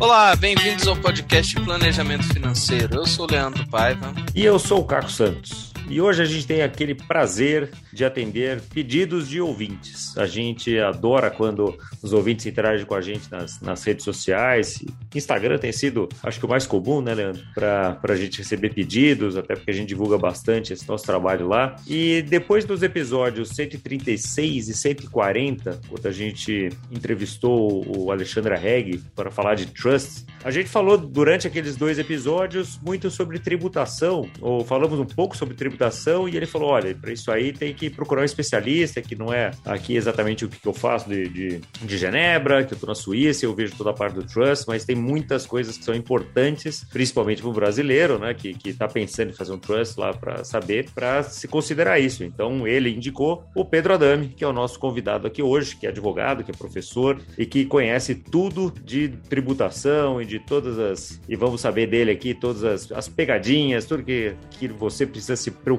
Olá, bem-vindos ao podcast Planejamento Financeiro. Eu sou o Leandro Paiva. E eu sou o Caco Santos. E hoje a gente tem aquele prazer de atender pedidos de ouvintes. A gente adora quando os ouvintes interagem com a gente nas, nas redes sociais. Instagram tem sido, acho que o mais comum, né, Leandro? Para a gente receber pedidos, até porque a gente divulga bastante esse nosso trabalho lá. E depois dos episódios 136 e 140, quando a gente entrevistou o Alexandre Reg para falar de trusts, a gente falou durante aqueles dois episódios muito sobre tributação, ou falamos um pouco sobre tributação tributação e ele falou: olha, para isso aí tem que procurar um especialista, que não é aqui exatamente o que eu faço de, de, de Genebra, que eu estou na Suíça, eu vejo toda a parte do trust, mas tem muitas coisas que são importantes, principalmente para o brasileiro, né, que está pensando em fazer um trust lá para saber, para se considerar isso. Então ele indicou o Pedro Adame, que é o nosso convidado aqui hoje, que é advogado, que é professor e que conhece tudo de tributação e de todas as. E vamos saber dele aqui todas as, as pegadinhas, tudo que, que você precisa se preocupar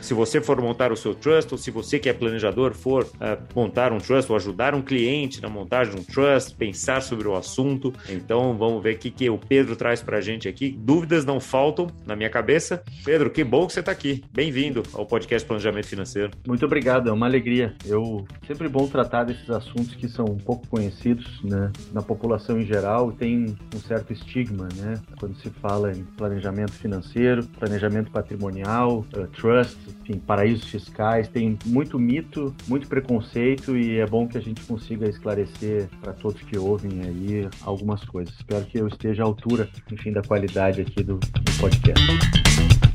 se você for montar o seu trust ou se você que é planejador for uh, montar um trust ou ajudar um cliente na montagem de um trust, pensar sobre o assunto. Então vamos ver o que, que o Pedro traz para a gente aqui. Dúvidas não faltam na minha cabeça. Pedro, que bom que você está aqui. Bem-vindo ao podcast Planejamento Financeiro. Muito obrigado, é uma alegria. Eu sempre bom tratar desses assuntos que são um pouco conhecidos né, na população em geral tem um certo estigma, né? Quando se fala em planejamento financeiro, planejamento patrimonial, trust, enfim, paraísos fiscais, tem muito mito, muito preconceito e é bom que a gente consiga esclarecer para todos que ouvem aí algumas coisas. Espero que eu esteja à altura, enfim, da qualidade aqui do, do podcast.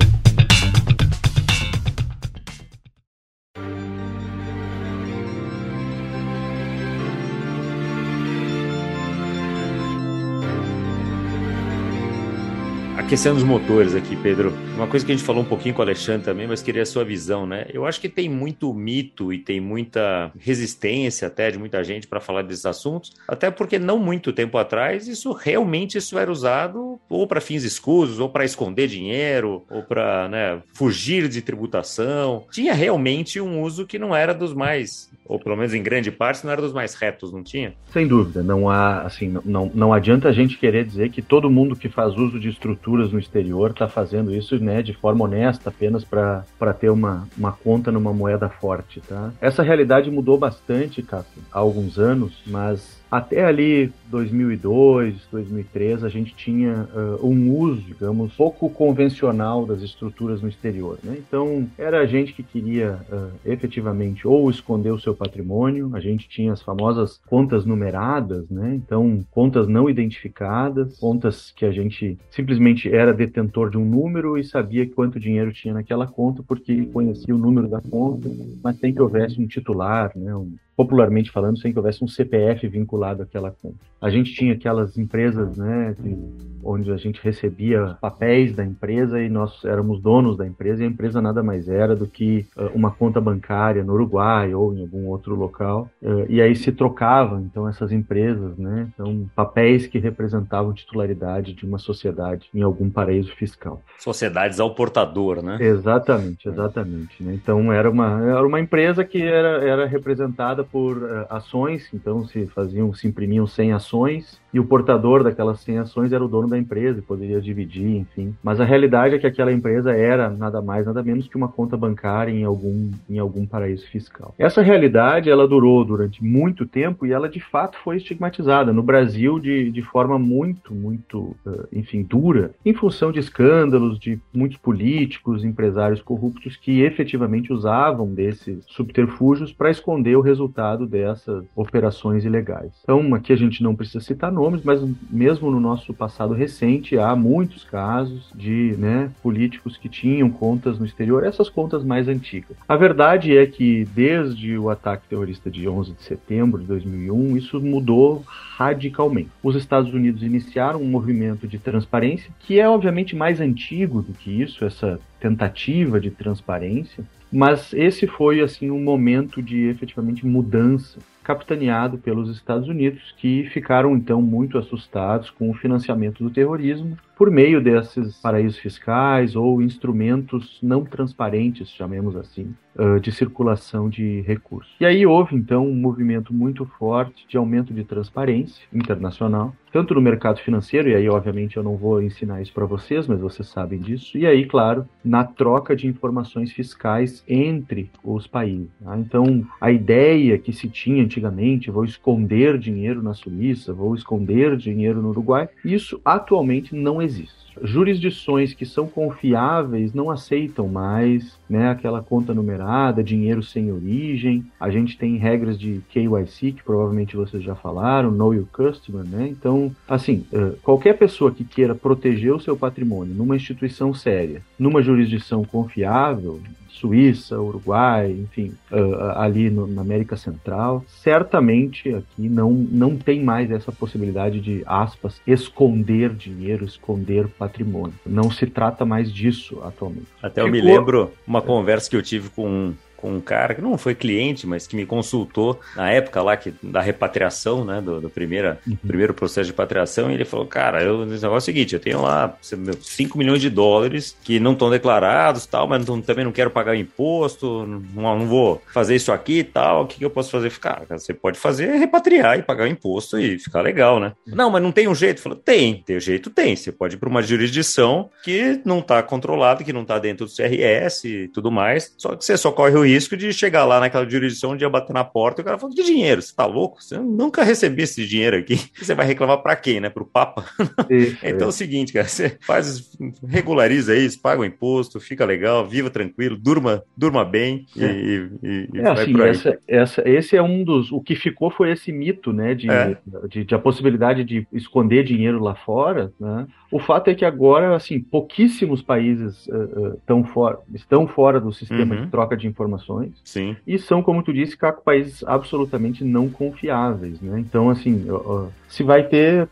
Aquecendo os motores aqui, Pedro. Uma coisa que a gente falou um pouquinho com o Alexandre também, mas queria a sua visão, né? Eu acho que tem muito mito e tem muita resistência até de muita gente para falar desses assuntos, até porque não muito tempo atrás isso realmente isso era usado ou para fins escusos, ou para esconder dinheiro, ou para né, fugir de tributação. Tinha realmente um uso que não era dos mais, ou pelo menos em grande parte, não era dos mais retos, não tinha? Sem dúvida, não há, assim, não, não adianta a gente querer dizer que todo mundo que faz uso de estruturas no exterior está fazendo isso né, de forma honesta, apenas para ter uma, uma conta numa moeda forte. Tá? Essa realidade mudou bastante, Cássio, há alguns anos, mas até ali 2002, 2003, a gente tinha uh, um uso, digamos, pouco convencional das estruturas no exterior. Né? Então, era a gente que queria uh, efetivamente ou esconder o seu patrimônio, a gente tinha as famosas contas numeradas, né? então, contas não identificadas, contas que a gente simplesmente era detentor de um número e sabia quanto dinheiro tinha naquela conta porque conhecia o número da conta, mas sem que houvesse um titular, né? um popularmente falando, sem que houvesse um CPF vinculado àquela conta. A gente tinha aquelas empresas, né, de, onde a gente recebia papéis da empresa e nós éramos donos da empresa e a empresa nada mais era do que uh, uma conta bancária no Uruguai ou em algum outro local. Uh, e aí se trocavam, então, essas empresas, né, então, papéis que representavam titularidade de uma sociedade em algum paraíso fiscal. Sociedades ao portador, né? Exatamente, exatamente. Né? Então, era uma, era uma empresa que era, era representada por uh, ações, então se faziam, se imprimiam 100 ações e o portador daquelas 100 ações era o dono da empresa e poderia dividir, enfim. Mas a realidade é que aquela empresa era nada mais, nada menos que uma conta bancária em algum, em algum paraíso fiscal. Essa realidade, ela durou durante muito tempo e ela de fato foi estigmatizada no Brasil de, de forma muito, muito, uh, enfim, dura, em função de escândalos de muitos políticos, empresários corruptos que efetivamente usavam desses subterfúgios para esconder o resultado dessas operações ilegais. Então, aqui a gente não precisa citar nomes, mas mesmo no nosso passado recente há muitos casos de né, políticos que tinham contas no exterior, essas contas mais antigas. A verdade é que desde o ataque terrorista de 11 de setembro de 2001, isso mudou radicalmente. Os Estados Unidos iniciaram um movimento de transparência que é obviamente mais antigo do que isso, essa tentativa de transparência, mas esse foi assim um momento de efetivamente mudança capitaneado pelos Estados Unidos, que ficaram então muito assustados com o financiamento do terrorismo por meio desses paraísos fiscais ou instrumentos não transparentes, chamemos assim, de circulação de recursos. E aí houve então um movimento muito forte de aumento de transparência internacional, tanto no mercado financeiro, e aí obviamente eu não vou ensinar isso para vocês, mas vocês sabem disso, e aí, claro, na troca de informações fiscais entre os países. Tá? Então, a ideia que se tinha antigamente, vou esconder dinheiro na Suíça, vou esconder dinheiro no Uruguai, isso atualmente não existe jurisdições que são confiáveis não aceitam mais né, aquela conta numerada, dinheiro sem origem. A gente tem regras de KYC, que provavelmente vocês já falaram, Know Your Customer, né? Então, assim, qualquer pessoa que queira proteger o seu patrimônio numa instituição séria, numa jurisdição confiável, Suíça, Uruguai, enfim, uh, ali na América Central, certamente aqui não, não tem mais essa possibilidade de, aspas, esconder dinheiro, esconder patrimônio. Não se trata mais disso atualmente. Até eu Ficou... me lembro uma conversa que eu tive com com um cara que não foi cliente, mas que me consultou na época lá que, da repatriação, né, do, do primeira, uhum. primeiro processo de repatriação, e ele falou, cara, eu, o negócio é o seguinte, eu tenho lá 5 milhões de dólares que não estão declarados, tal, mas não, também não quero pagar imposto, não, não vou fazer isso aqui e tal, o que, que eu posso fazer? Cara, você pode fazer é repatriar e pagar o imposto e ficar legal, né? Uhum. Não, mas não tem um jeito? Falou, tem, tem jeito, tem. Você pode ir para uma jurisdição que não está controlada, que não está dentro do CRS e tudo mais, só que você só corre o risco de chegar lá naquela jurisdição, um dia bater na porta e o cara falou: que dinheiro? Você tá louco? Você nunca recebi esse dinheiro aqui. Você vai reclamar para quem, né? Pro Papa? Isso, então é. o seguinte, cara, você faz, regulariza isso, paga o imposto, fica legal, viva tranquilo, durma, durma bem e, é. e, e, é, vai assim, por aí. Essa, essa, esse é um dos. O que ficou foi esse mito, né? De, é. de, de, a possibilidade de esconder dinheiro lá fora, né? O fato é que agora, assim, pouquíssimos países uh, uh, for, estão fora do sistema uhum. de troca de informações. Sim. E são, como tu disse, países absolutamente não confiáveis, né? Então, assim, uh, se vai ter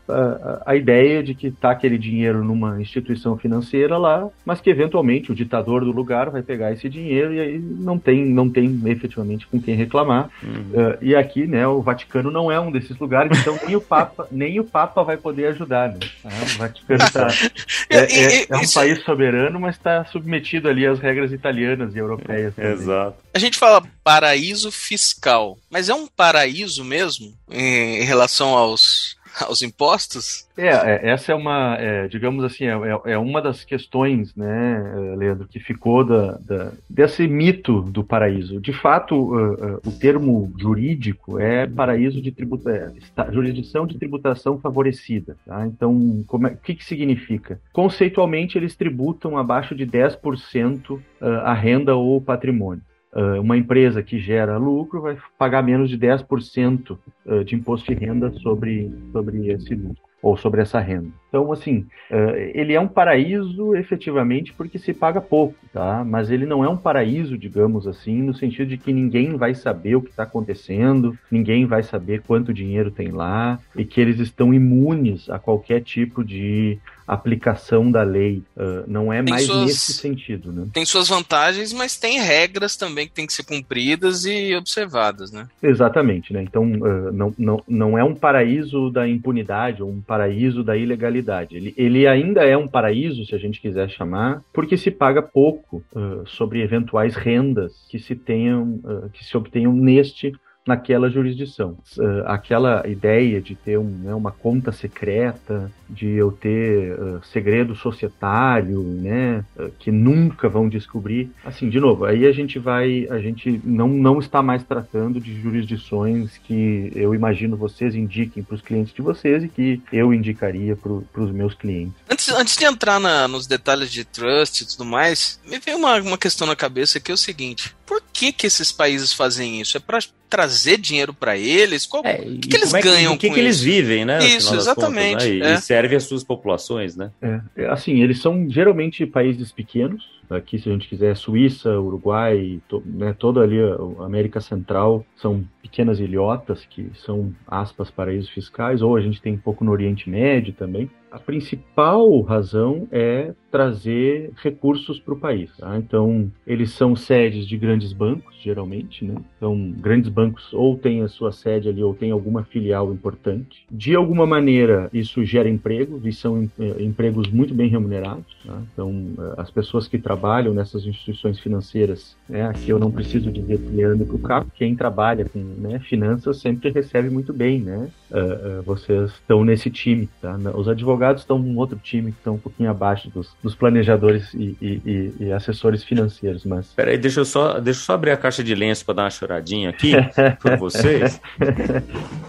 a ideia de que está aquele dinheiro numa instituição financeira lá, mas que eventualmente o ditador do lugar vai pegar esse dinheiro e aí não tem, não tem efetivamente com quem reclamar. Uhum. e aqui, né, o Vaticano não é um desses lugares, então nem o Papa, nem o Papa vai poder ajudar, né? o Vaticano Tá. É, é, é, um país soberano, mas está submetido ali às regras italianas e europeias. Também. Exato. A gente fala paraíso fiscal, mas é um paraíso mesmo em relação aos aos impostos? É, é essa é uma, é, digamos assim, é, é, é, uma das questões, né, Leandro, que ficou da, da desse mito do paraíso. De fato, uh, uh, o termo jurídico é paraíso de tributação, é, jurisdição de tributação favorecida. Tá? Então, como o que, que significa? Conceitualmente, eles tributam abaixo de 10% uh, a renda ou o patrimônio. Uh, uma empresa que gera lucro vai pagar menos de 10% uh, de imposto de renda sobre, sobre esse lucro ou sobre essa renda. Então, assim, uh, ele é um paraíso efetivamente porque se paga pouco, tá? Mas ele não é um paraíso, digamos assim, no sentido de que ninguém vai saber o que está acontecendo, ninguém vai saber quanto dinheiro tem lá e que eles estão imunes a qualquer tipo de aplicação da lei. Uh, não é tem mais suas, nesse sentido, né? Tem suas vantagens, mas tem regras também que têm que ser cumpridas e observadas, né? Exatamente, né? Então uh, não, não, não é um paraíso da impunidade ou um paraíso da ilegalidade. Ele, ele ainda é um paraíso, se a gente quiser chamar, porque se paga pouco uh, sobre eventuais rendas que se tenham, que se obtenham neste naquela jurisdição. Uh, aquela ideia de ter um, né, uma conta secreta, de eu ter uh, segredo societário, né, uh, que nunca vão descobrir. Assim, de novo, aí a gente vai, a gente não, não está mais tratando de jurisdições que eu imagino vocês indiquem para os clientes de vocês e que eu indicaria para os meus clientes. Antes, antes de entrar na, nos detalhes de trust e tudo mais, me veio uma, uma questão na cabeça que é o seguinte: por que, que esses países fazem isso? É para trazer dinheiro para eles? Qual, é, o que, que eles é ganham que, com que eles vivem, né? Isso, exatamente. Contas, né? e, é. e, serve às suas populações, né? É, é, assim, eles são geralmente países pequenos. Aqui, se a gente quiser, Suíça, Uruguai, to, né, toda ali a América Central são pequenas ilhotas que são, aspas, paraísos fiscais, ou a gente tem um pouco no Oriente Médio também. A principal razão é trazer recursos para o país. Tá? Então, eles são sedes de grandes bancos, geralmente, né? Então, grandes bancos ou têm a sua sede ali ou têm alguma filial importante. De alguma maneira, isso gera empregos e são eh, empregos muito bem remunerados. Tá? Então, eh, as pessoas que trabalham nessas instituições financeiras, né? aqui eu não preciso dizer Leandro para o capo, quem trabalha com né, finanças sempre recebe muito bem, né? Uh, uh, vocês estão nesse time, tá? Os advogados estão num outro time que estão um pouquinho abaixo dos, dos planejadores e, e, e, assessores financeiros, mas... Peraí, deixa eu só, deixa eu só abrir a caixa de lenço para dar uma choradinha aqui por vocês.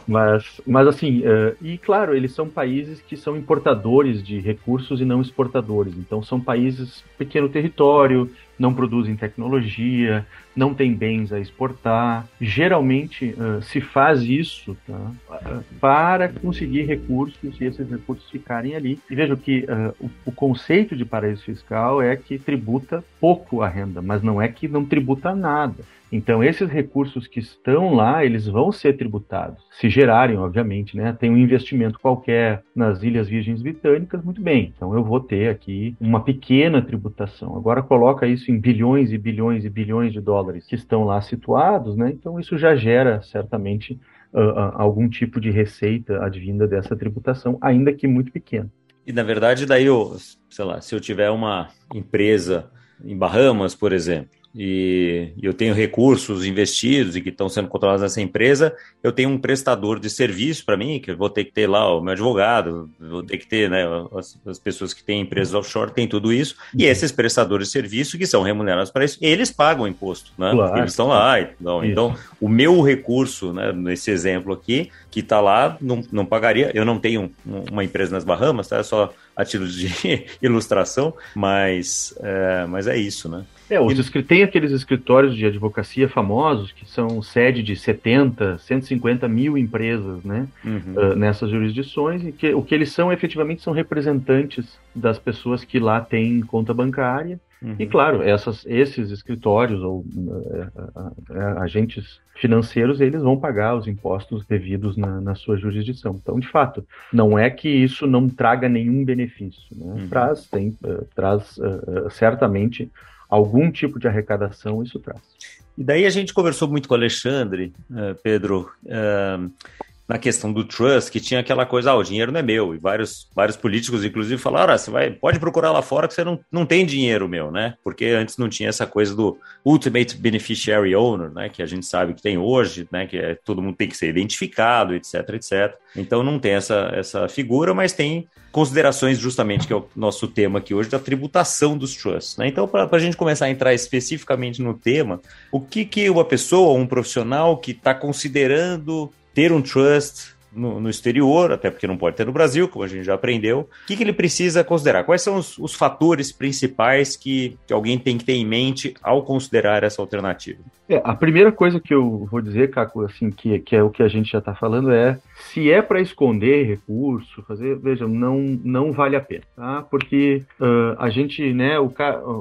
mas, mas assim, uh, e claro, eles são países que são importadores de recursos e não exportadores, então são países pequeno território, não produzem tecnologia, não têm bens a exportar. Geralmente uh, se faz isso tá? uh, para conseguir recursos e esses recursos ficarem ali. E veja que uh, o, o, conceito de paraíso fiscal é que tributa pouco a renda, mas não é que não tributa nada. Então, esses recursos que estão lá, eles vão ser tributados, se gerarem, obviamente, né? Tem um investimento qualquer nas Ilhas Virgens Britânicas, muito bem. Então, eu vou ter aqui uma pequena tributação. Agora, coloca isso em bilhões e bilhões e bilhões de dólares que estão lá situados, né? Então, isso já gera, certamente, uh, uh, algum tipo de receita advinda dessa tributação, ainda que muito pequena. E, na verdade, daí, eu, sei lá, se eu tiver uma empresa em Bahamas, por exemplo, e eu tenho recursos investidos e que estão sendo controlados nessa empresa, eu tenho um prestador de serviço para mim, que eu vou ter que ter lá o meu advogado, vou ter que ter, né, as, as, pessoas que têm empresas offshore, tem tudo isso, e esses prestadores de serviço que são remunerados para isso, eles pagam imposto, né? Claro. Eles estão lá. Então, então, o meu recurso, né, nesse exemplo aqui, que está lá, não, não pagaria. Eu não tenho uma empresa nas Bahamas, tá? É só a título de ilustração, mas é, mas é isso, né? É, os e... tem aqueles escritórios de advocacia famosos que são sede de 70, 150 mil empresas, né? Uhum. Uh, nessas jurisdições, e que o que eles são efetivamente são representantes das pessoas que lá têm conta bancária. Uhum. E claro, essas, esses escritórios ou uh, uh, agentes financeiros, eles vão pagar os impostos devidos na, na, sua jurisdição. Então, de fato, não é que isso não traga nenhum benefício. Né? Uhum. Traz, tem, traz certamente algum tipo de arrecadação isso traz. E daí a gente conversou muito com o Alexandre, uh, Pedro, uh, na questão do trust, que tinha aquela coisa, ah, o dinheiro não é meu. E vários, vários políticos, inclusive, falaram, ah, você vai, pode procurar lá fora que você não, não tem dinheiro meu, né? Porque antes não tinha essa coisa do Ultimate Beneficiary Owner, né? Que a gente sabe que tem hoje, né? Que é, todo mundo tem que ser identificado, etc, etc. Então não tem essa, essa figura, mas tem considerações justamente, que é o nosso tema aqui hoje, da tributação dos trusts. Né? Então, para a gente começar a entrar especificamente no tema, o que, que uma pessoa, um profissional que está considerando ter um trust no, no, exterior, até porque não pode ter no Brasil, como a gente já aprendeu. O que, que ele precisa considerar? Quais são os, os fatores principais que, que, alguém tem que ter em mente ao considerar essa alternativa? É, a primeira coisa que eu vou dizer, Caco, assim, que, que é o que a gente já está falando, é se é para esconder recurso, fazer, vejam, não, não vale a pena, tá? Porque uh, a gente, né, o,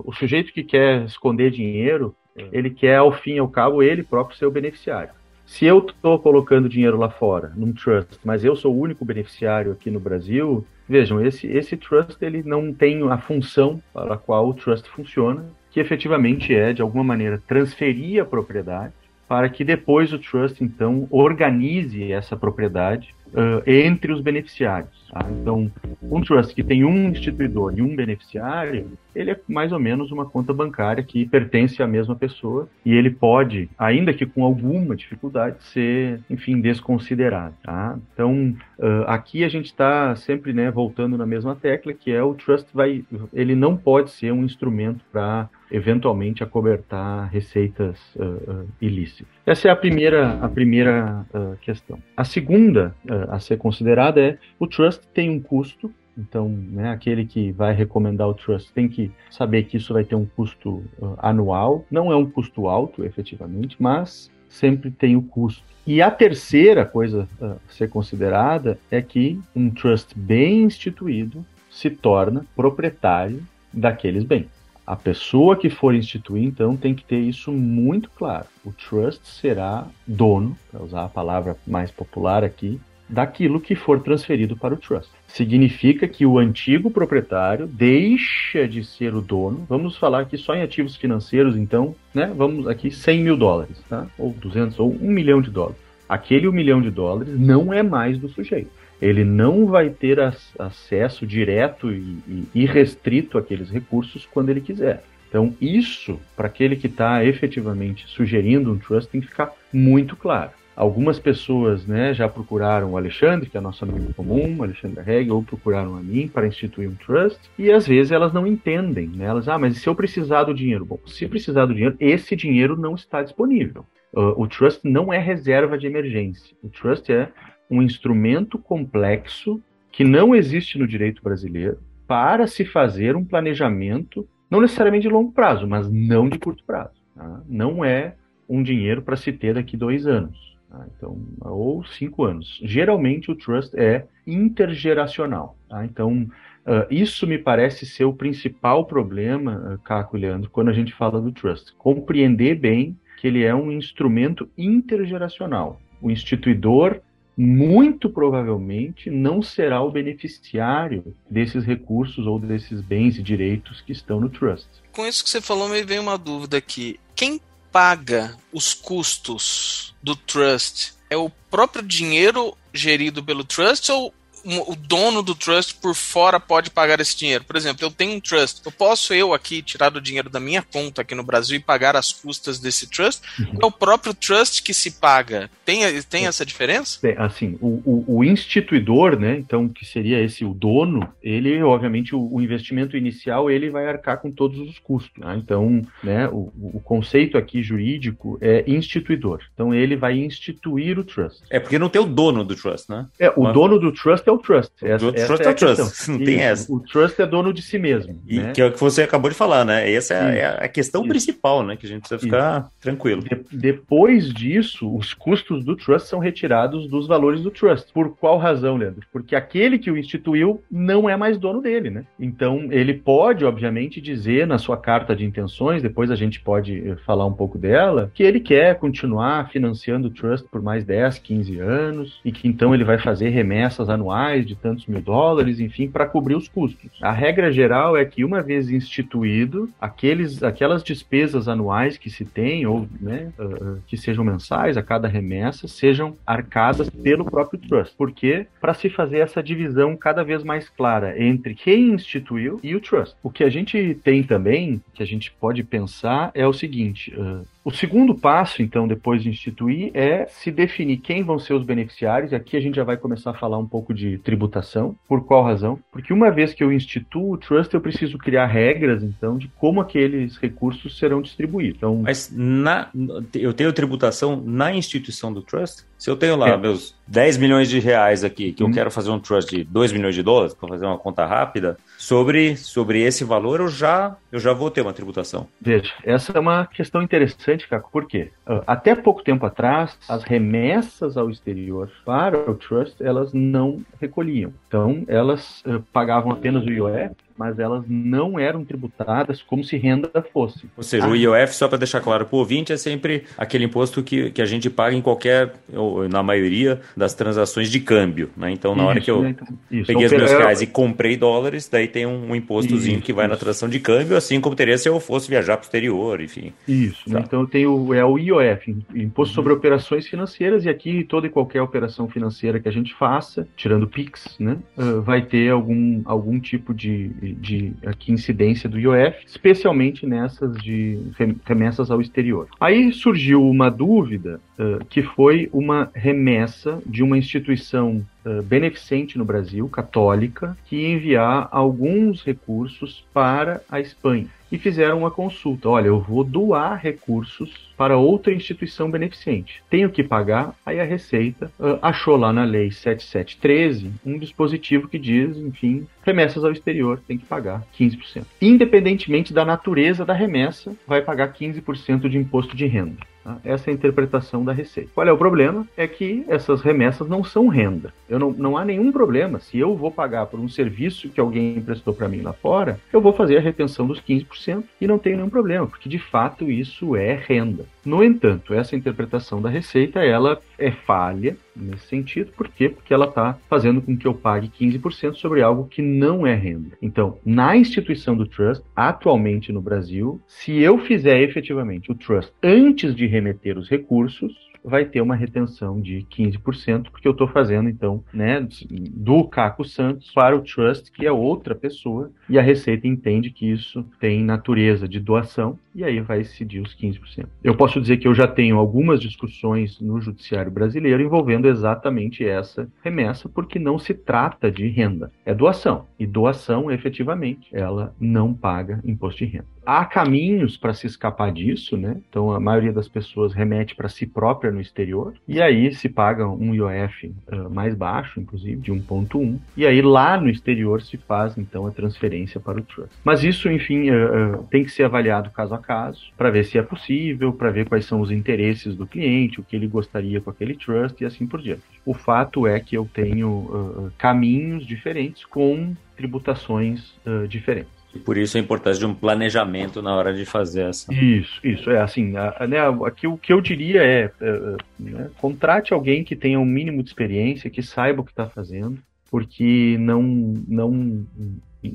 o sujeito que quer esconder dinheiro, ele quer, ao fim e ao cabo, ele próprio ser o beneficiário. Se eu estou colocando dinheiro lá fora, num trust, mas eu sou o único beneficiário aqui no Brasil, vejam, esse, esse trust ele não tem a função para a qual o trust funciona, que efetivamente é, de alguma maneira, transferir a propriedade para que depois o trust, então, organize essa propriedade uh, entre os beneficiários. Tá? Então, um trust que tem um instituidor e um beneficiário, ele é mais ou menos uma conta bancária que pertence à mesma pessoa e ele pode, ainda que com alguma dificuldade, ser, enfim, desconsiderado. Tá? Então, uh, aqui a gente está sempre né, voltando na mesma tecla, que é o trust vai, ele não pode ser um instrumento para eventualmente acobertar receitas uh, uh, ilícitas. Essa é a primeira, a primeira questão. A segunda a ser considerada é o trust tem um custo. Então, né, aquele que vai recomendar o trust tem que saber que isso vai ter um custo anual. Não é um custo alto, efetivamente, mas sempre tem o custo. E a terceira coisa a ser considerada é que um trust bem instituído se torna proprietário daqueles bens. A pessoa que for instituir, então, tem que ter isso muito claro. O trust será dono, para usar a palavra mais popular aqui, daquilo que for transferido para o trust. Significa que o antigo proprietário deixa de ser o dono. Vamos falar aqui só em ativos financeiros, então, né? Vamos aqui 100 mil dólares, tá? Ou 200, ou 1 milhão de dólares. Aquele 1 milhão de dólares não é mais do sujeito. Ele não vai ter acesso direto e, e irrestrito àqueles recursos quando ele quiser. Então, isso, para aquele que está efetivamente sugerindo um trust, tem que ficar muito claro. Algumas pessoas né, já procuraram o Alexandre, que é nosso amigo comum, Alexandre Reg, ou procuraram a mim para instituir um trust, e às vezes elas não entendem. Né? Elas, ah, mas se eu precisar do dinheiro? Bom, se precisar do dinheiro, esse dinheiro não está disponível. Uh, o trust não é reserva de emergência. O trust é um instrumento complexo que não existe no direito brasileiro para se fazer um planejamento, não necessariamente de longo prazo, mas não de curto prazo. Tá? Não é um dinheiro para se ter daqui dois anos. Tá? Então, ou cinco anos. Geralmente o trust é intergeracional. Tá? Então, uh, isso me parece ser o principal problema, uh, Caco e Leandro, quando a gente fala do trust. Compreender bem que ele é um instrumento intergeracional. O instituidor muito provavelmente não será o beneficiário desses recursos ou desses bens e direitos que estão no trust. Com isso que você falou, me veio uma dúvida aqui. Quem paga os custos do trust? É o próprio dinheiro gerido pelo trust ou o dono do trust por fora pode pagar esse dinheiro. Por exemplo, eu tenho um trust. Eu posso eu aqui tirar o dinheiro da minha conta aqui no Brasil e pagar as custas desse trust? Uhum. É o próprio trust que se paga. Tem, tem essa diferença? É, assim, o, o, o, instituidor, né? Então, que seria esse o dono, ele, obviamente, o, o investimento inicial ele vai arcar com todos os custos. Né? Então, né, o, o conceito aqui jurídico é instituidor. Então, ele vai instituir o trust. É porque não tem o dono do trust, né? É, o Mas... dono do trust é é o trust. Essa, o trust é, é o trust. Não tem essa. O trust é dono de si mesmo. E né? que é o que você acabou de falar, né? Essa é, é a questão Isso. principal, né? Que a gente precisa ficar Isso. tranquilo. De, depois disso, os custos do trust são retirados dos valores do trust. Por qual razão, Leandro? Porque aquele que o instituiu não é mais dono dele, né? Então, ele pode, obviamente, dizer na sua carta de intenções, depois a gente pode eh, falar um pouco dela, que ele quer continuar financiando o trust por mais 10, 15 anos e que então ele vai fazer remessas anuais mais de tantos mil dólares, enfim, para cobrir os custos. A regra geral é que, uma vez instituído, aqueles, aquelas despesas anuais que se tem, ou né, uh, que sejam mensais a cada remessa, sejam arcadas pelo próprio trust. Porque para se fazer essa divisão cada vez mais clara entre quem instituiu e o trust. O que a gente tem também, que a gente pode pensar, é o seguinte: uh, o segundo passo, então, depois de instituir, é se definir quem vão ser os beneficiários. Aqui a gente já vai começar a falar um pouco de tributação. Por qual razão? Porque uma vez que eu instituo o trust, eu preciso criar regras, então, de como aqueles recursos serão distribuídos. Então, Mas na, eu tenho tributação na instituição do trust? Se eu tenho lá é. meus 10 milhões de reais aqui, que hum. eu quero fazer um trust de 2 milhões de dólares, para fazer uma conta rápida, sobre, sobre esse valor eu já, eu já vou ter uma tributação. Veja, essa é uma questão interessante, Caco, por quê? Ah, até pouco tempo atrás, as remessas ao exterior para o trust, elas não recolhiam. Então, elas uh, pagavam apenas o IOF, mas elas não eram tributadas como se renda fosse. Ou seja, ah. o IOF, só para deixar claro para o ouvinte, é sempre aquele imposto que, que a gente paga em qualquer, ou na maioria das transações de câmbio. Né? Então, na isso, hora que eu né? então, peguei os meus reais e comprei dólares, daí tem um, um impostozinho isso, que vai isso. na transação de câmbio, assim como teria se eu fosse viajar para o exterior, enfim. Isso, tá. então tem o, é o IOF, Imposto uhum. sobre Operações Financeiras, e aqui toda e qualquer operação financeira que a gente faça, tirando PIX, né, uh, vai ter algum, algum tipo de de aqui, incidência do IOF, especialmente nessas de remessas ao exterior. Aí surgiu uma dúvida uh, que foi uma remessa de uma instituição uh, beneficente no Brasil, católica, que enviar alguns recursos para a Espanha e fizeram uma consulta. Olha, eu vou doar recursos para outra instituição beneficente. Tenho que pagar? Aí a Receita uh, achou lá na Lei 7713 um dispositivo que diz, enfim, remessas ao exterior tem que pagar 15%. Independentemente da natureza da remessa, vai pagar 15% de imposto de renda. Tá? Essa é a interpretação da Receita. Qual é o problema? É que essas remessas não são renda. Eu não, não há nenhum problema. Se eu vou pagar por um serviço que alguém emprestou para mim lá fora, eu vou fazer a retenção dos 15% e não tem nenhum problema, porque de fato isso é renda. No entanto, essa interpretação da Receita, ela é falha nesse sentido. Por quê? Porque ela está fazendo com que eu pague 15% sobre algo que não é renda. Então, na instituição do trust, atualmente no Brasil, se eu fizer efetivamente o trust antes de remeter os recursos, vai ter uma retenção de 15%, porque eu estou fazendo, então, né, do Caco Santos para o Trust, que é outra pessoa, e a Receita entende que isso tem natureza de doação, e aí vai decidir os 15%. Eu posso dizer que eu já tenho algumas discussões no judiciário brasileiro envolvendo exatamente essa remessa, porque não se trata de renda, é doação. E doação, efetivamente, ela não paga imposto de renda. Há caminhos para se escapar disso, né? Então a maioria das pessoas remete para si própria no exterior, e aí se paga um IOF uh, ah, mais baixo, inclusive, de 1,1, e aí lá no exterior se faz então a transferência para o trust. Mas isso, enfim, uh, uh, tem que ser avaliado caso a caso, para ver se é possível, para ver quais são os interesses do cliente, o que ele gostaria com aquele trust e assim por diante. O fato é que eu tenho caminhos diferentes com tributações diferentes. E por isso a importância de um planejamento na hora de fazer essa. Isso, isso. É assim, a, né, aqui o que eu diria é, é, né, contrate alguém que tenha um mínimo de experiência, que saiba o que está fazendo, porque não, não,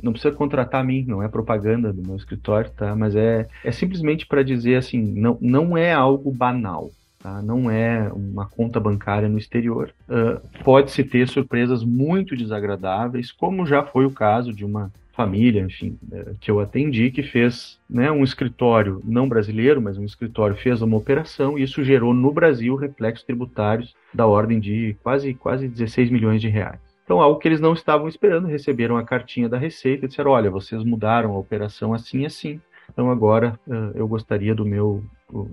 não precisa contratar a mim, não é propaganda do meu escritório, tá? Mas é, é simplesmente para dizer assim, não, não é algo banal. Tá? Não é uma conta bancária no exterior. Uh, Pode-se ter surpresas muito desagradáveis, como já foi o caso de uma família, enfim, é, que eu atendi, que fez né, um escritório não brasileiro, mas um escritório fez uma operação e isso gerou no Brasil reflexos tributários da ordem de quase, quase 16 milhões de reais. Então, algo que eles não estavam esperando, receberam a cartinha da Receita e disseram: olha, vocês mudaram a operação assim e assim. Então agora eu gostaria do meu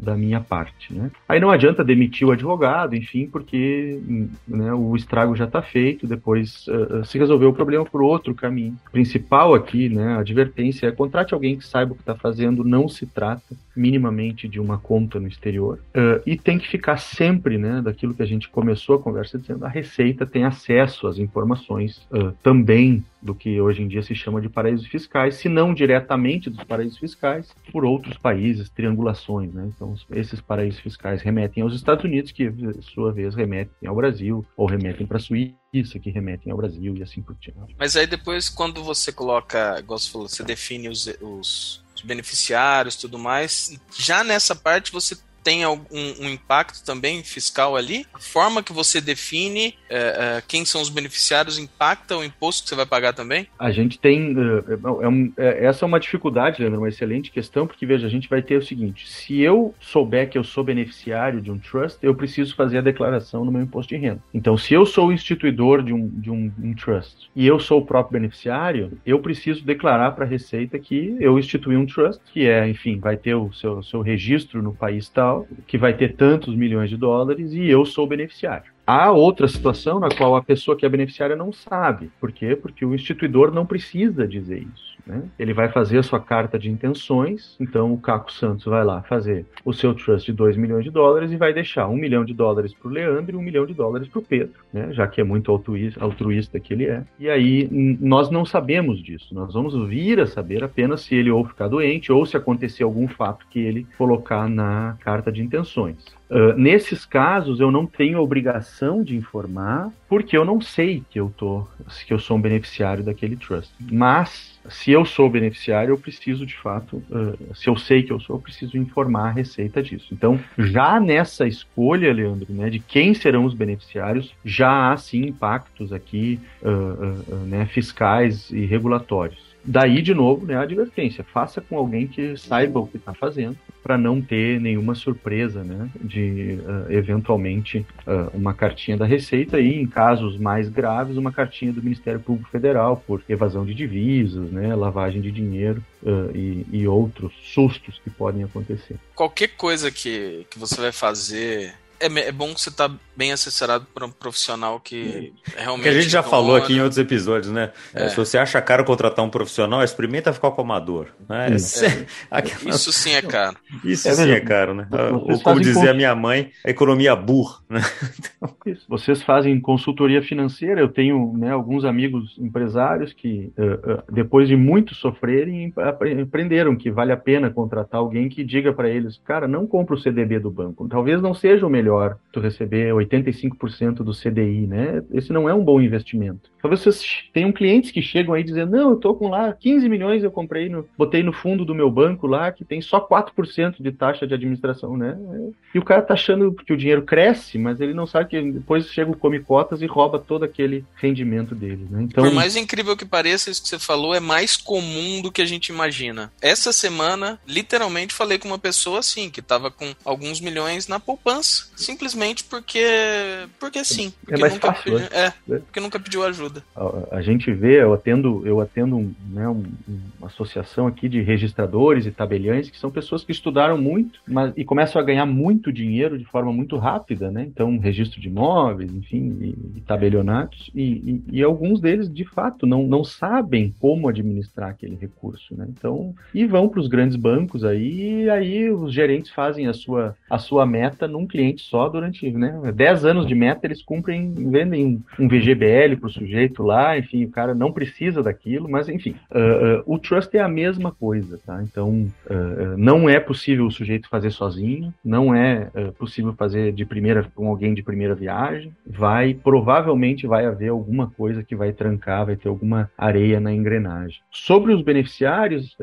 da minha parte, né? Aí não adianta demitir o advogado, enfim, porque né, o estrago já está feito, depois uh, se resolveu o problema por outro caminho. Principal aqui, né, a advertência é contrate alguém que saiba o que está fazendo, não se trata minimamente de uma conta no exterior, uh, e tem que ficar sempre, né, daquilo que a gente começou a conversa dizendo, a Receita tem acesso às informações uh, também do que hoje em dia se chama de paraísos fiscais, se não diretamente dos paraísos fiscais, por outros países, triangulações, né? Né? Então, esses paraísos fiscais remetem aos Estados Unidos, que, por sua vez, remetem ao Brasil, ou remetem para a Suíça, que remetem ao Brasil, e assim por diante. Mas aí depois, quando você coloca, igual você falou, você define os, os beneficiários tudo mais, já nessa parte você tem algum um impacto também fiscal ali? A forma que você define é, é, quem são os beneficiários impacta o imposto que você vai pagar também? A gente tem. É, é é, essa é uma dificuldade, Leandro, uma excelente questão, porque veja, a gente vai ter o seguinte: se eu souber que eu sou beneficiário de um trust, eu preciso fazer a declaração no meu imposto de renda. Então, se eu sou o instituidor de um, de um, um trust e eu sou o próprio beneficiário, eu preciso declarar para a Receita que eu instituí um trust, que é, enfim, vai ter o seu, seu registro no país tal que vai ter tantos milhões de dólares e eu sou beneficiário. Há outra situação na qual a pessoa que é beneficiária não sabe. Por quê? Porque o instituidor não precisa dizer isso. Né? Ele vai fazer a sua carta de intenções, então o Caco Santos vai lá fazer o seu trust de 2 milhões de dólares e vai deixar 1 um milhão de dólares para o Leandro e 1 um milhão de dólares para o Pedro, né? já que é muito altruísta, altruísta que ele é. E aí nós não sabemos disso, nós vamos vir a saber apenas se ele ou ficar doente ou se acontecer algum fato que ele colocar na carta de intenções. Uh, nesses casos, eu não tenho obrigação de informar, porque eu não sei que eu tô, que eu sou um beneficiário daquele trust. Mas se eu sou beneficiário, eu preciso de fato, uh, se eu sei que eu sou, eu preciso informar a Receita disso. Então, já nessa escolha, Leandro, né, de quem serão os beneficiários, já há sim impactos aqui uh, né, fiscais e regulatórios. Daí, de novo, né, a advertência. Faça com alguém que saiba o que está fazendo, para não ter nenhuma surpresa, né, de uh, eventualmente uh, uma cartinha da Receita e, em casos mais graves, uma cartinha do Ministério Público Federal por evasão de divisas, né, lavagem de dinheiro uh, e, e outros sustos que podem acontecer. Qualquer coisa que, que você vai fazer é, é bom você estar tá bem assessorado por um profissional que é. realmente. Que a gente já falou aqui em outros episódios, né? É. Se você acha caro contratar um profissional, experimenta ficar com o amador. Né? Isso, é. isso sim é caro. Isso é sim é caro, né? Ou como dizia a minha mãe, a economia burra. Né? Vocês fazem consultoria financeira. Eu tenho né, alguns amigos empresários que, uh, uh, depois de muito sofrerem, aprenderam que vale a pena contratar alguém que diga para eles: cara, não compra o CDB do banco. Talvez não seja o melhor tu receber 85% do CDI, né? Esse não é um bom investimento. Talvez vocês tenham clientes que chegam aí dizendo, não, eu tô com lá 15 milhões, eu comprei, no, botei no fundo do meu banco lá, que tem só 4% de taxa de administração, né? E o cara tá achando que o dinheiro cresce, mas ele não sabe que depois chega o come cotas e rouba todo aquele rendimento dele, né? Então... Por mais incrível que pareça, isso que você falou é mais comum do que a gente imagina. Essa semana, literalmente, falei com uma pessoa assim, que tava com alguns milhões na poupança, simplesmente porque. Porque sim. Porque é mais nunca fácil, pediu, né? é, porque nunca pediu ajuda. A, a, gente vê, eu atendo, eu atendo um, né, um, uma associação aqui de registradores e tabeliães que são pessoas que estudaram muito mas, e começam a ganhar muito dinheiro de forma muito rápida, né? Então, registro de imóveis, enfim, e, e tabelionatos, e, e, e, alguns deles, de fato, não, não sabem como administrar aquele recurso, né? Então, e vão para os grandes bancos aí, e aí os gerentes fazem a sua, a sua meta num cliente só durante né, 10 anos de meta, eles cumprem, vendem um, VGBL para o sujeito lá, enfim, o cara não precisa daquilo, mas enfim, uh, uh, o trust é a mesma coisa, tá? Então, uh, não é possível o sujeito fazer sozinho, não é possível fazer de primeira com alguém de primeira viagem, vai, provavelmente vai haver alguma coisa que vai trancar, vai ter alguma areia na engrenagem. Sobre os beneficiários,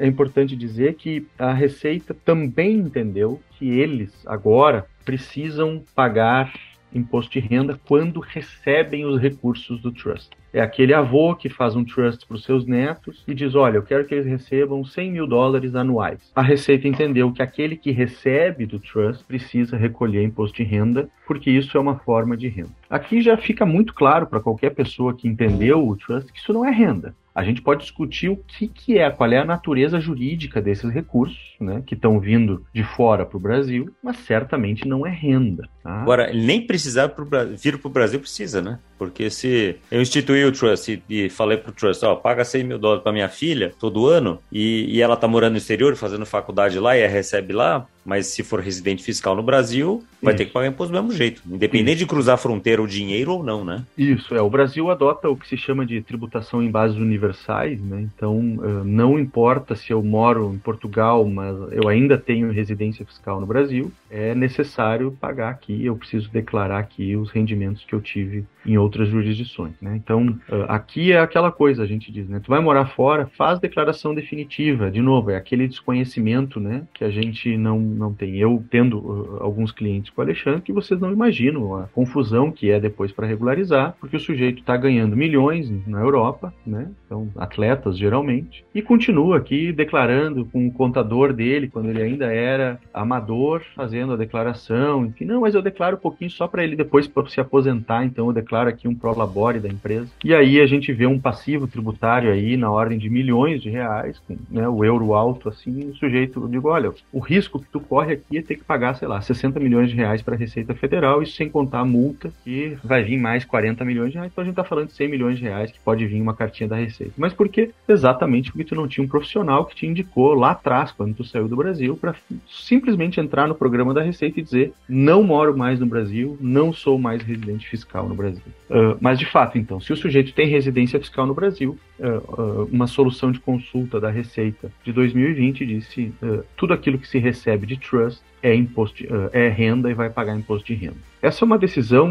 é importante dizer que a Receita também entendeu que eles agora precisam pagar imposto de renda quando recebem os recursos do trust. É aquele avô que faz um trust para os seus netos e diz: Olha, eu quero que eles recebam 100 mil dólares anuais. A Receita entendeu que aquele que recebe do trust precisa recolher imposto de renda, porque isso é uma forma de renda. Aqui já fica muito claro para qualquer pessoa que entendeu o trust que isso não é renda. A gente pode discutir o que, que é, qual é a natureza jurídica desses recursos, né, que estão vindo de fora para o Brasil, mas certamente não é renda. Tá? Agora, nem precisar pro, vir para o Brasil precisa, né? Porque se eu instituir o trust e, e falei para o trust, ó, paga 100 mil dólares para minha filha todo ano e, e ela tá morando no exterior, fazendo faculdade lá e recebe lá, mas se for residente fiscal no Brasil, vai Isso. ter que pagar imposto do mesmo jeito, independente Isso. de cruzar a fronteira o dinheiro ou não, né? Isso, é. O Brasil adota o que se chama de tributação em bases universais, né? Então, eh, não importa se eu moro em Portugal, mas eu ainda tenho residência fiscal no Brasil, é necessário pagar aqui, eu preciso declarar aqui os rendimentos que eu tive em outras jurisdições, né? Então, eh, aqui é aquela coisa, a gente diz, né? Tu vai morar fora, faz declaração definitiva. De novo, é aquele desconhecimento, né? Que a gente não não tem. Eu tendo uh, alguns clientes com o Alexandre que vocês não imaginam a confusão que é depois para regularizar, porque o sujeito está ganhando milhões na Europa, né? Então, atletas geralmente, e continua aqui declarando com o contador dele, quando ele ainda era amador, fazendo a declaração, enfim, não, mas eu declaro um pouquinho só para ele depois se aposentar, então eu declaro aqui um prolabore da empresa. E aí a gente vê um passivo tributário aí na ordem de milhões de reais, com né, o euro alto assim, o sujeito, eu digo, olha, o risco que tu corre aqui é ter que pagar, sei lá, 60 milhões de reais para a Receita Federal, isso sem contar a multa, que vai vir mais 40 milhões de reais. Então a gente está falando de 100 milhões de reais que pode vir uma cartinha da Receita. Mas por quê? Exatamente porque tu não tinha um profissional que te indicou lá atrás, quando tu saiu do Brasil, para simplesmente entrar no programa da Receita e dizer: não moro mais no Brasil, não sou mais residente fiscal no Brasil. Uh, mas de fato, então, se o sujeito tem residência fiscal no Brasil, uh, uh, uma solução de consulta da Receita de 2020 disse: tudo aquilo que se recebe trust é imposto, é renda e vai pagar imposto de renda. Essa é uma decisão,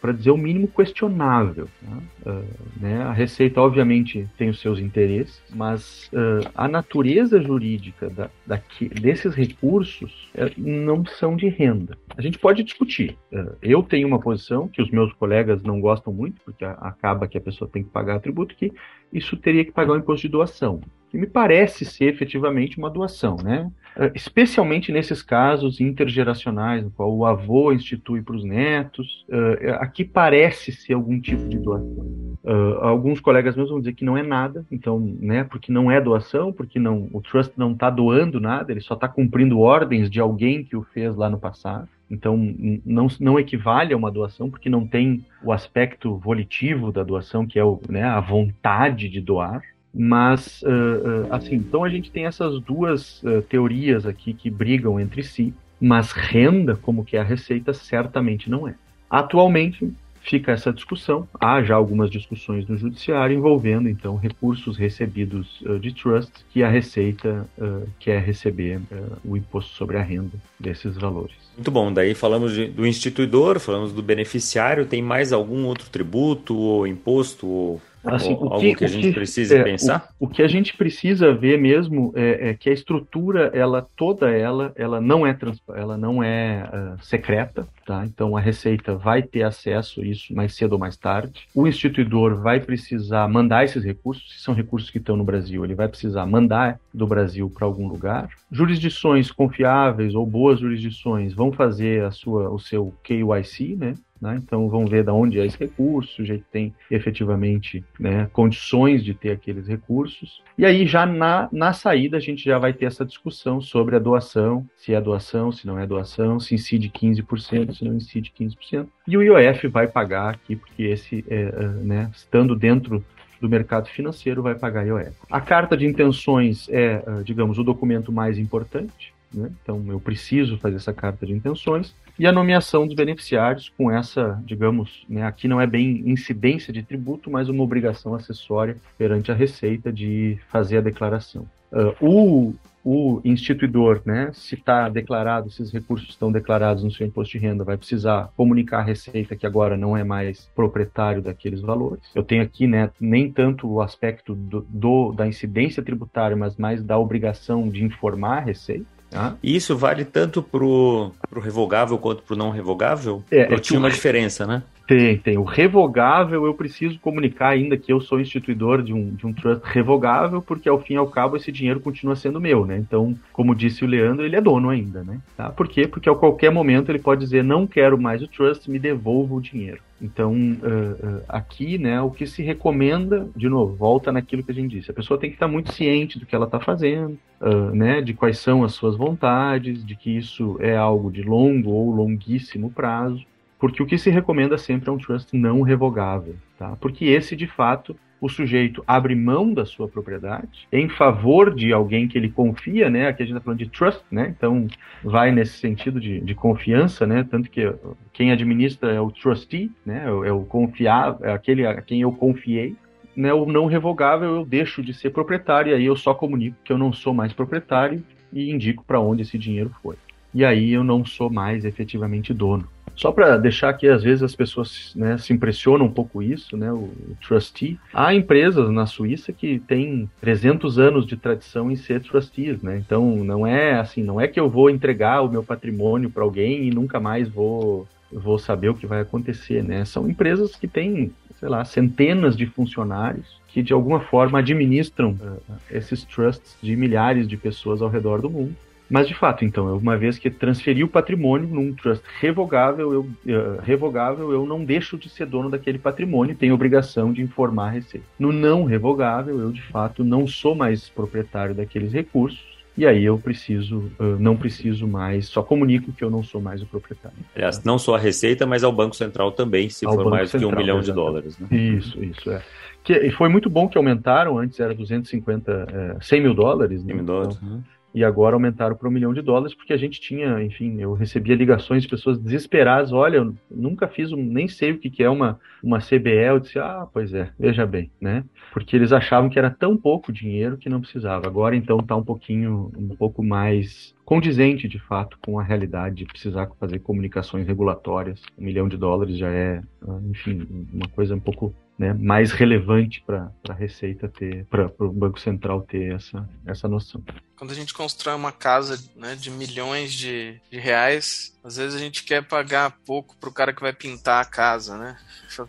para dizer o mínimo, questionável. Né? Uh, né? A Receita, obviamente, tem os seus interesses, mas uh, a natureza jurídica da, daqui, desses recursos uh, não são de renda. A gente pode discutir. eu tenho uma posição que os meus colegas não gostam muito, porque acaba que a pessoa tem que pagar tributo, que isso teria que pagar o imposto de doação que me parece ser efetivamente uma doação, né? Especialmente nesses casos intergeracionais, no qual o avô institui para os netos, uh, aqui parece ser algum tipo de doação. Uh, alguns colegas meus vão dizer que não é nada, então, né, porque não é doação, porque não, o trust não está doando nada, ele só está cumprindo ordens de alguém que o fez lá no passado. Então, não, não equivale a uma doação, porque não tem o aspecto volitivo da doação, que é o, né, a vontade de doar. Mas, uh, uh, assim, então a gente tem essas duas uh, teorias aqui que brigam entre si, mas renda, como que é a receita, certamente não é. Atualmente, fica essa discussão. Há já algumas discussões no judiciário envolvendo então recursos recebidos de trust que a Receita quer receber o imposto sobre a renda desses valores. Muito bom. Daí falamos de, do instituidor, falamos do beneficiário. Tem mais algum outro tributo ou imposto ou Assim, o algo que, que a gente que, precisa é, pensar? O, o, que a gente precisa ver mesmo é, é, que a estrutura, ela toda ela, ela não é ela não é uh, secreta, tá? Então a Receita vai ter acesso a isso mais cedo ou mais tarde. O instituidor vai precisar mandar esses recursos, se são recursos que estão no Brasil, ele vai precisar mandar do Brasil para algum lugar. Jurisdições confiáveis ou boas jurisdições vão fazer a sua, o seu KYC, né? Né? Então vão ver de onde é esse recurso, o sujeito tem efetivamente né, condições de ter aqueles recursos. E aí já na, na saída a gente já vai ter essa discussão sobre a doação, se é doação, se não é doação, se incide 15%, se não incide 15%. E o IOF vai pagar aqui, porque esse, é, é, né, estando dentro do mercado financeiro, vai pagar IOF. A carta de intenções é, é, digamos, o documento mais importante. Né? Então, eu preciso fazer essa carta de intenções e a nomeação dos beneficiários com essa, digamos, né, aqui não é bem incidência de tributo, mas uma obrigação acessória perante a Receita de fazer a declaração. Uh, o, o instituidor, né, se está declarado, se os recursos estão declarados no seu imposto de renda, vai precisar comunicar à Receita que agora não é mais proprietário daqueles valores. Eu tenho aqui, né, nem tanto o aspecto do, do da incidência tributária, mas mais da obrigação de informar a Receita. Ah. Isso vale tanto pro, pro revogável quanto pro não revogável? É, é tinha uma diferença, né? Tem, tem. O revogável eu preciso comunicar ainda que eu sou instituidor de um, de um trust revogável, porque ao fim e ao cabo esse dinheiro continua sendo meu, né? Então, como disse o Leandro, ele é dono ainda, né? Tá? Por quê? Porque a qualquer momento ele pode dizer, não quero mais o trust, me devolva o dinheiro. Então, uh, uh, aqui, né, o que se recomenda, de novo, volta naquilo que a gente disse, a pessoa tem que estar muito ciente do que ela está fazendo, uh, né, de quais são as suas vontades, de que isso é algo de longo ou longuíssimo prazo, porque o que se recomenda sempre é um trust não revogável, tá? Porque esse, de fato, o sujeito abre mão da sua propriedade em favor de alguém que ele confia, né? Aqui a gente está falando de trust, né? Então vai nesse sentido de, de confiança, né? Tanto que quem administra é o trustee, né? É o é confiável, é aquele a quem eu confiei. Né, o não revogável eu deixo de ser proprietário e aí eu só comunico que eu não sou mais proprietário e indico para onde esse dinheiro foi. E aí eu não sou mais efetivamente dono. Só para deixar que às vezes as pessoas né, se impressionam um pouco isso, né, o, trustee. Há empresas na Suíça que têm 300 anos de tradição em ser trustees, né? Então não é assim, não é que eu vou entregar o meu patrimônio para alguém e nunca mais vou vou saber o que vai acontecer, né? São empresas que têm, sei lá, centenas de funcionários que de alguma forma administram uh, esses trusts de milhares de pessoas ao redor do mundo mas de fato, então, uma vez que transferi o patrimônio num trust revogável, eu, uh, revogável, eu não deixo de ser dono daquele patrimônio, tenho obrigação de informar a Receita. No não revogável, eu de fato não sou mais proprietário daqueles recursos. E aí eu preciso, uh, não preciso mais, só comunico que eu não sou mais o proprietário. Aliás, não só a Receita, mas ao Banco Central também, se ao for Banco mais Central, que um milhão exatamente. de dólares. Né? Isso, isso, é. Que, e foi muito bom que aumentaram, antes era 250, é, 100 mil dólares. 100 né? mil dólares. Então, uhum e agora aumentaram para um milhão de dólares, porque a gente tinha, enfim, eu recebia ligações de pessoas desesperadas, olha, eu nunca fiz, um, nem sei o que, que é uma, uma CBE, eu disse, ah, pois é, veja bem, né? Porque eles achavam que era tão pouco dinheiro que não precisava. Agora, então, está um pouquinho, um pouco mais condizente, de fato, com a realidade de precisar fazer comunicações regulatórias. Um milhão de dólares já é, ah, enfim, uma coisa um pouco né, mais relevante para a Receita ter, para o Banco Central ter essa, essa noção. Quando a gente constrói uma casa né, de milhões de, de reais, às vezes a gente quer pagar pouco para o cara que vai pintar a casa, né?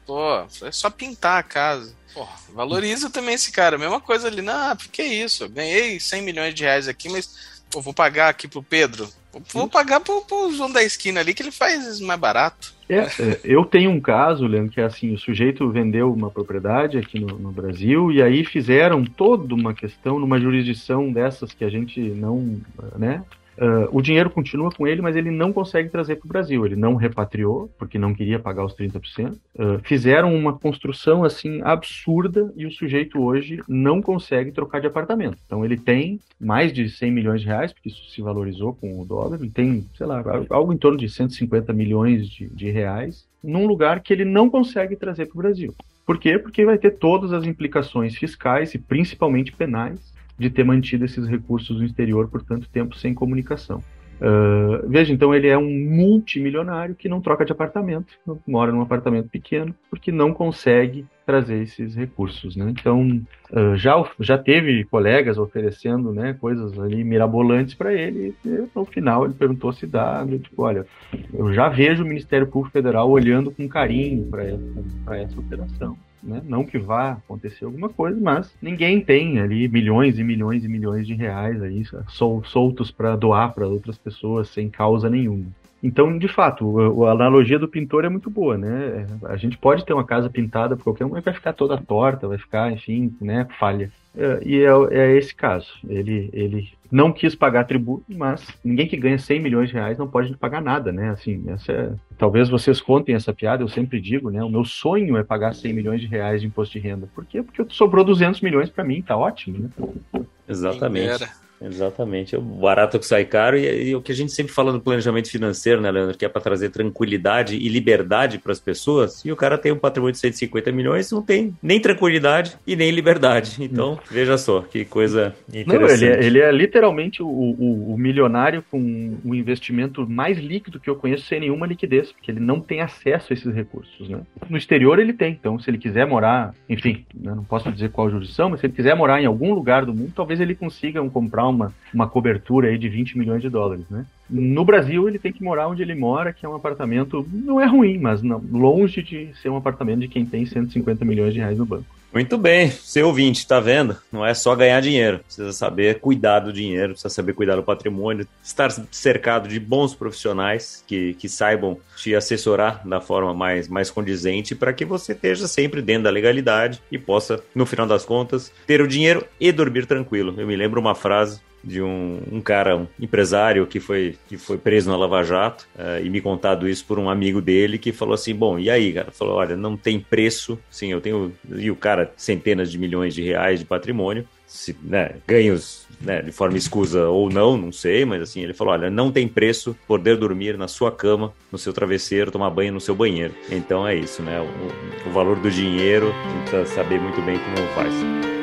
Pô, é só pintar a casa. Pô, valoriza também esse cara. Mesma coisa ali, não, porque é isso? Eu ganhei 100 milhões de reais aqui, mas pô, vou pagar aqui pro Pedro. Vou pagar pro, pro João da esquina ali, que ele faz mais barato. É, é, eu tenho um caso, Leandro, que é assim, o sujeito vendeu uma propriedade aqui no, no, Brasil e aí fizeram toda uma questão numa jurisdição dessas que a gente não, né, Uh, o dinheiro continua com ele, mas ele não consegue trazer para o Brasil. Ele não repatriou, porque não queria pagar os 30%. Uh, fizeram uma construção assim absurda e o sujeito hoje não consegue trocar de apartamento. Então ele tem mais de 100 milhões de reais, porque isso se valorizou com o dólar. Ele tem, sei lá, algo em torno de 150 milhões de, de reais num lugar que ele não consegue trazer para o Brasil. Por quê? Porque vai ter todas as implicações fiscais e principalmente penais de ter mantido esses recursos no exterior por tanto tempo sem comunicação. Uh, veja, então ele é um multimilionário que não troca de apartamento, mora num apartamento pequeno, porque não consegue trazer esses recursos. Né? Então, uh, já, já teve colegas oferecendo né, coisas ali mirabolantes para ele, e no final ele perguntou se dá. Tipo, olha, eu já vejo o Ministério Público Federal olhando com carinho para essa, essa operação. Né? Não que vá acontecer alguma coisa, mas ninguém tem ali milhões e milhões e milhões de reais aí sol, soltos para doar para outras pessoas sem causa nenhuma. Então, de fato, a, analogia do pintor é muito boa, né? A gente pode ter uma casa pintada por qualquer um, mas vai ficar toda torta, vai ficar, enfim, né, falha. É, e é, é, esse caso. Ele, ele não quis pagar tributo, mas ninguém que ganha 100 milhões de reais não pode pagar nada, né? Assim, essa é, talvez vocês contem essa piada, eu sempre digo, né? O meu sonho é pagar 100 milhões de reais de imposto de renda. Por quê? Porque sobrou 200 milhões para mim, tá ótimo, né? Exatamente. Exatamente. O barato que sai caro e, e, o que a gente sempre fala no planejamento financeiro, né, Leandro? Que é para trazer tranquilidade e liberdade para as pessoas. E o cara tem um patrimônio de 150 milhões, não tem nem tranquilidade e nem liberdade. Então, veja só, que coisa interessante. Não, ele, é, ele é literalmente o, o, o, milionário com o investimento mais líquido que eu conheço sem nenhuma liquidez, porque ele não tem acesso a esses recursos, né? No exterior ele tem, então se ele quiser morar, enfim, né, não posso dizer qual jurisdição, mas se ele quiser morar em algum lugar do mundo, talvez ele consiga um, comprar uma, uma cobertura aí de 20 milhões de dólares, né? No Brasil, ele tem que morar onde ele mora, que é um apartamento, não é ruim, mas não, longe de ser um apartamento de quem tem 150 milhões de reais no banco. Muito bem, seu ouvinte, tá vendo? Não é só ganhar dinheiro, precisa saber cuidar do dinheiro, precisa saber cuidar do patrimônio, estar cercado de bons profissionais que, que saibam te assessorar da forma mais, mais condizente para que você esteja sempre dentro da legalidade e possa, no final das contas, ter o dinheiro e dormir tranquilo. Eu me lembro uma frase de um, um, cara, um empresário que foi, que foi preso na Lava Jato uh, e me contado isso por um amigo dele que falou assim, bom, e aí, cara? Falou, olha, não tem preço, sim, eu tenho, e o cara, centenas de milhões de reais de patrimônio, se, né, ganhos né, de forma escusa ou não, não sei, mas assim, ele falou, olha, não tem preço poder dormir na sua cama, no seu travesseiro, tomar banho no seu banheiro. Então é isso, né, o, o valor do dinheiro, precisa saber muito bem como faz.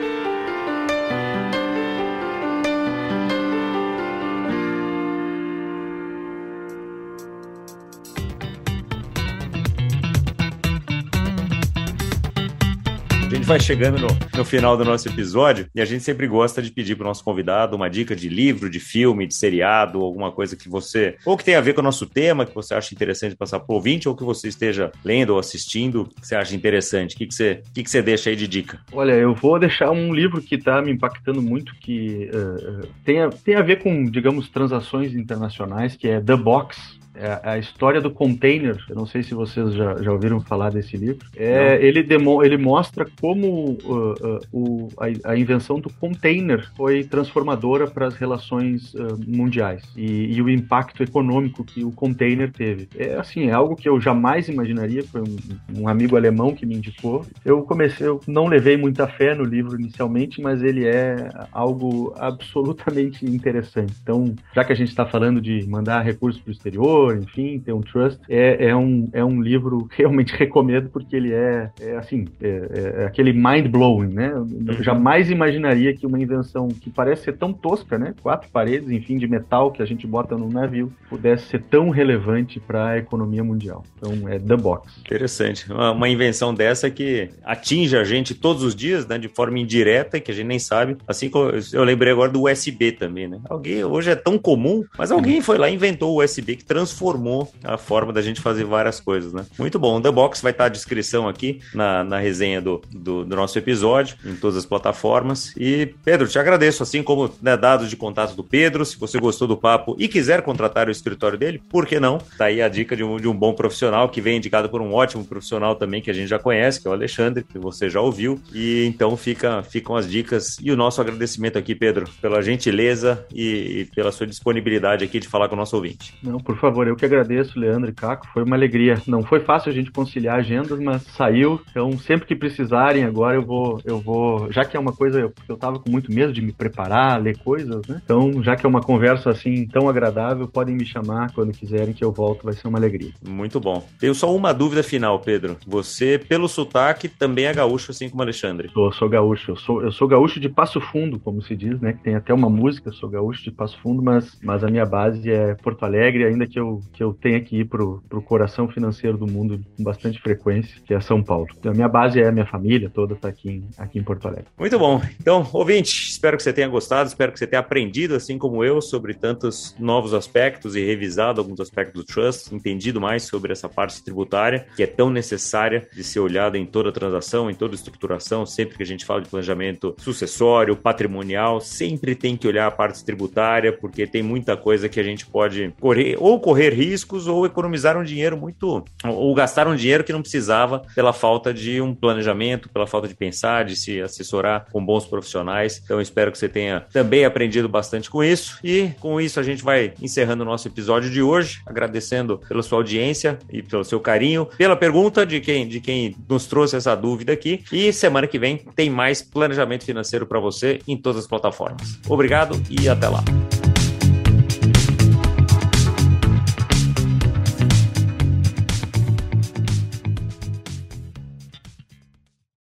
Vai chegando no, no final do nosso episódio e a gente sempre gosta de pedir para o nosso convidado uma dica de livro, de filme, de seriado, alguma coisa que você, ou que tenha a ver com o nosso tema, que você acha interessante passar para o ouvinte, ou que você esteja lendo ou assistindo, que você acha interessante. O que, que, você, que, que você deixa aí de dica? Olha, eu vou deixar um livro que está me impactando muito, que uh, tem, a, tem a ver com, digamos, transações internacionais, que é The Box, é a história do container. Eu não sei se vocês já, já ouviram falar desse livro. É, ele, demo, ele mostra como uh, uh, o, a, a, invenção do container foi transformadora para as relações uh, mundiais e, e, o impacto econômico que o container teve. É assim, é algo que eu jamais imaginaria. Foi um, um amigo alemão que me indicou. Eu comecei, eu não levei muita fé no livro inicialmente, mas ele é algo absolutamente interessante. Então, já que a gente está falando de mandar recursos para o exterior enfim, ter um trust, é, é, um, é um livro que realmente recomendo porque ele é, é assim, é, é aquele mind-blowing, né? Eu uhum. jamais imaginaria que uma invenção que parece ser tão tosca, né? Quatro paredes, enfim, de metal que a gente bota no navio, pudesse ser tão relevante para a economia mundial. Então, é The Box. Interessante. Uma, uma invenção dessa que atinge a gente todos os dias, né? De forma indireta, que a gente nem sabe. Assim como eu lembrei agora do USB também, né? Alguém, hoje é tão comum, mas alguém foi lá e inventou o USB que transformou transformou a forma da gente fazer várias coisas, né? Muito bom. O The Box vai estar à descrição aqui na, na resenha do, do, do, nosso episódio, em todas as plataformas. E, Pedro, te agradeço, assim como né, dados de contato do Pedro. Se você gostou do papo e quiser contratar o escritório dele, por que não? Tá aí a dica de um, de um bom profissional que vem indicado por um ótimo profissional também que a gente já conhece, que é o Alexandre, que você já ouviu. E então fica, ficam as dicas e o nosso agradecimento aqui, Pedro, pela gentileza e, e pela sua disponibilidade aqui de falar com o nosso ouvinte. Não, por favor, eu que agradeço, Leandro e Caco. Foi uma alegria. Não foi fácil a gente conciliar agendas, mas saiu. Então, sempre que precisarem, agora eu vou, eu vou, já que é uma coisa, eu, eu tava com muito medo de me preparar, ler coisas, né? Então, já que é uma conversa assim tão agradável, podem me chamar quando quiserem que eu volto, vai ser uma alegria. Muito bom. Tenho só uma dúvida final, Pedro. Você, pelo sotaque, também é gaúcho, assim como Alexandre? Eu sou gaúcho. Eu sou, eu sou gaúcho de Passo Fundo, como se diz, né? Que tem até uma música, sou gaúcho de Passo Fundo, mas, mas a minha base é Porto Alegre, ainda que eu, que eu tenha que ir pro, pro coração financeiro do mundo com bastante frequência, que é São Paulo. Então, a minha base é a minha família toda, tá aqui em, aqui em Porto Alegre. Muito bom. Então, ouvinte, espero que você tenha gostado, espero que você tenha aprendido, assim como eu, sobre tantos novos aspectos e revisado alguns aspectos do Trust, entendido mais sobre essa parte tributária, que é tão necessária de ser olhada em toda transação, em toda estruturação, sempre que a gente fala de planejamento sucessório, patrimonial, sempre tem que olhar a parte tributária, porque tem muita coisa que a gente pode correr, ou correr riscos, ou economizar um dinheiro muito, ou gastar um dinheiro que não precisava pela falta de um planejamento, pela falta de pensar, de se assessorar com bons profissionais. Então, espero que você tenha também aprendido bastante com isso. E com isso, a gente vai encerrando o nosso episódio de hoje, agradecendo pela sua audiência e pelo seu carinho, pela pergunta de quem, de quem nos trouxe essa dúvida aqui. E semana que vem tem mais planejamento financeiro para você em todas as plataformas. Obrigado e até lá.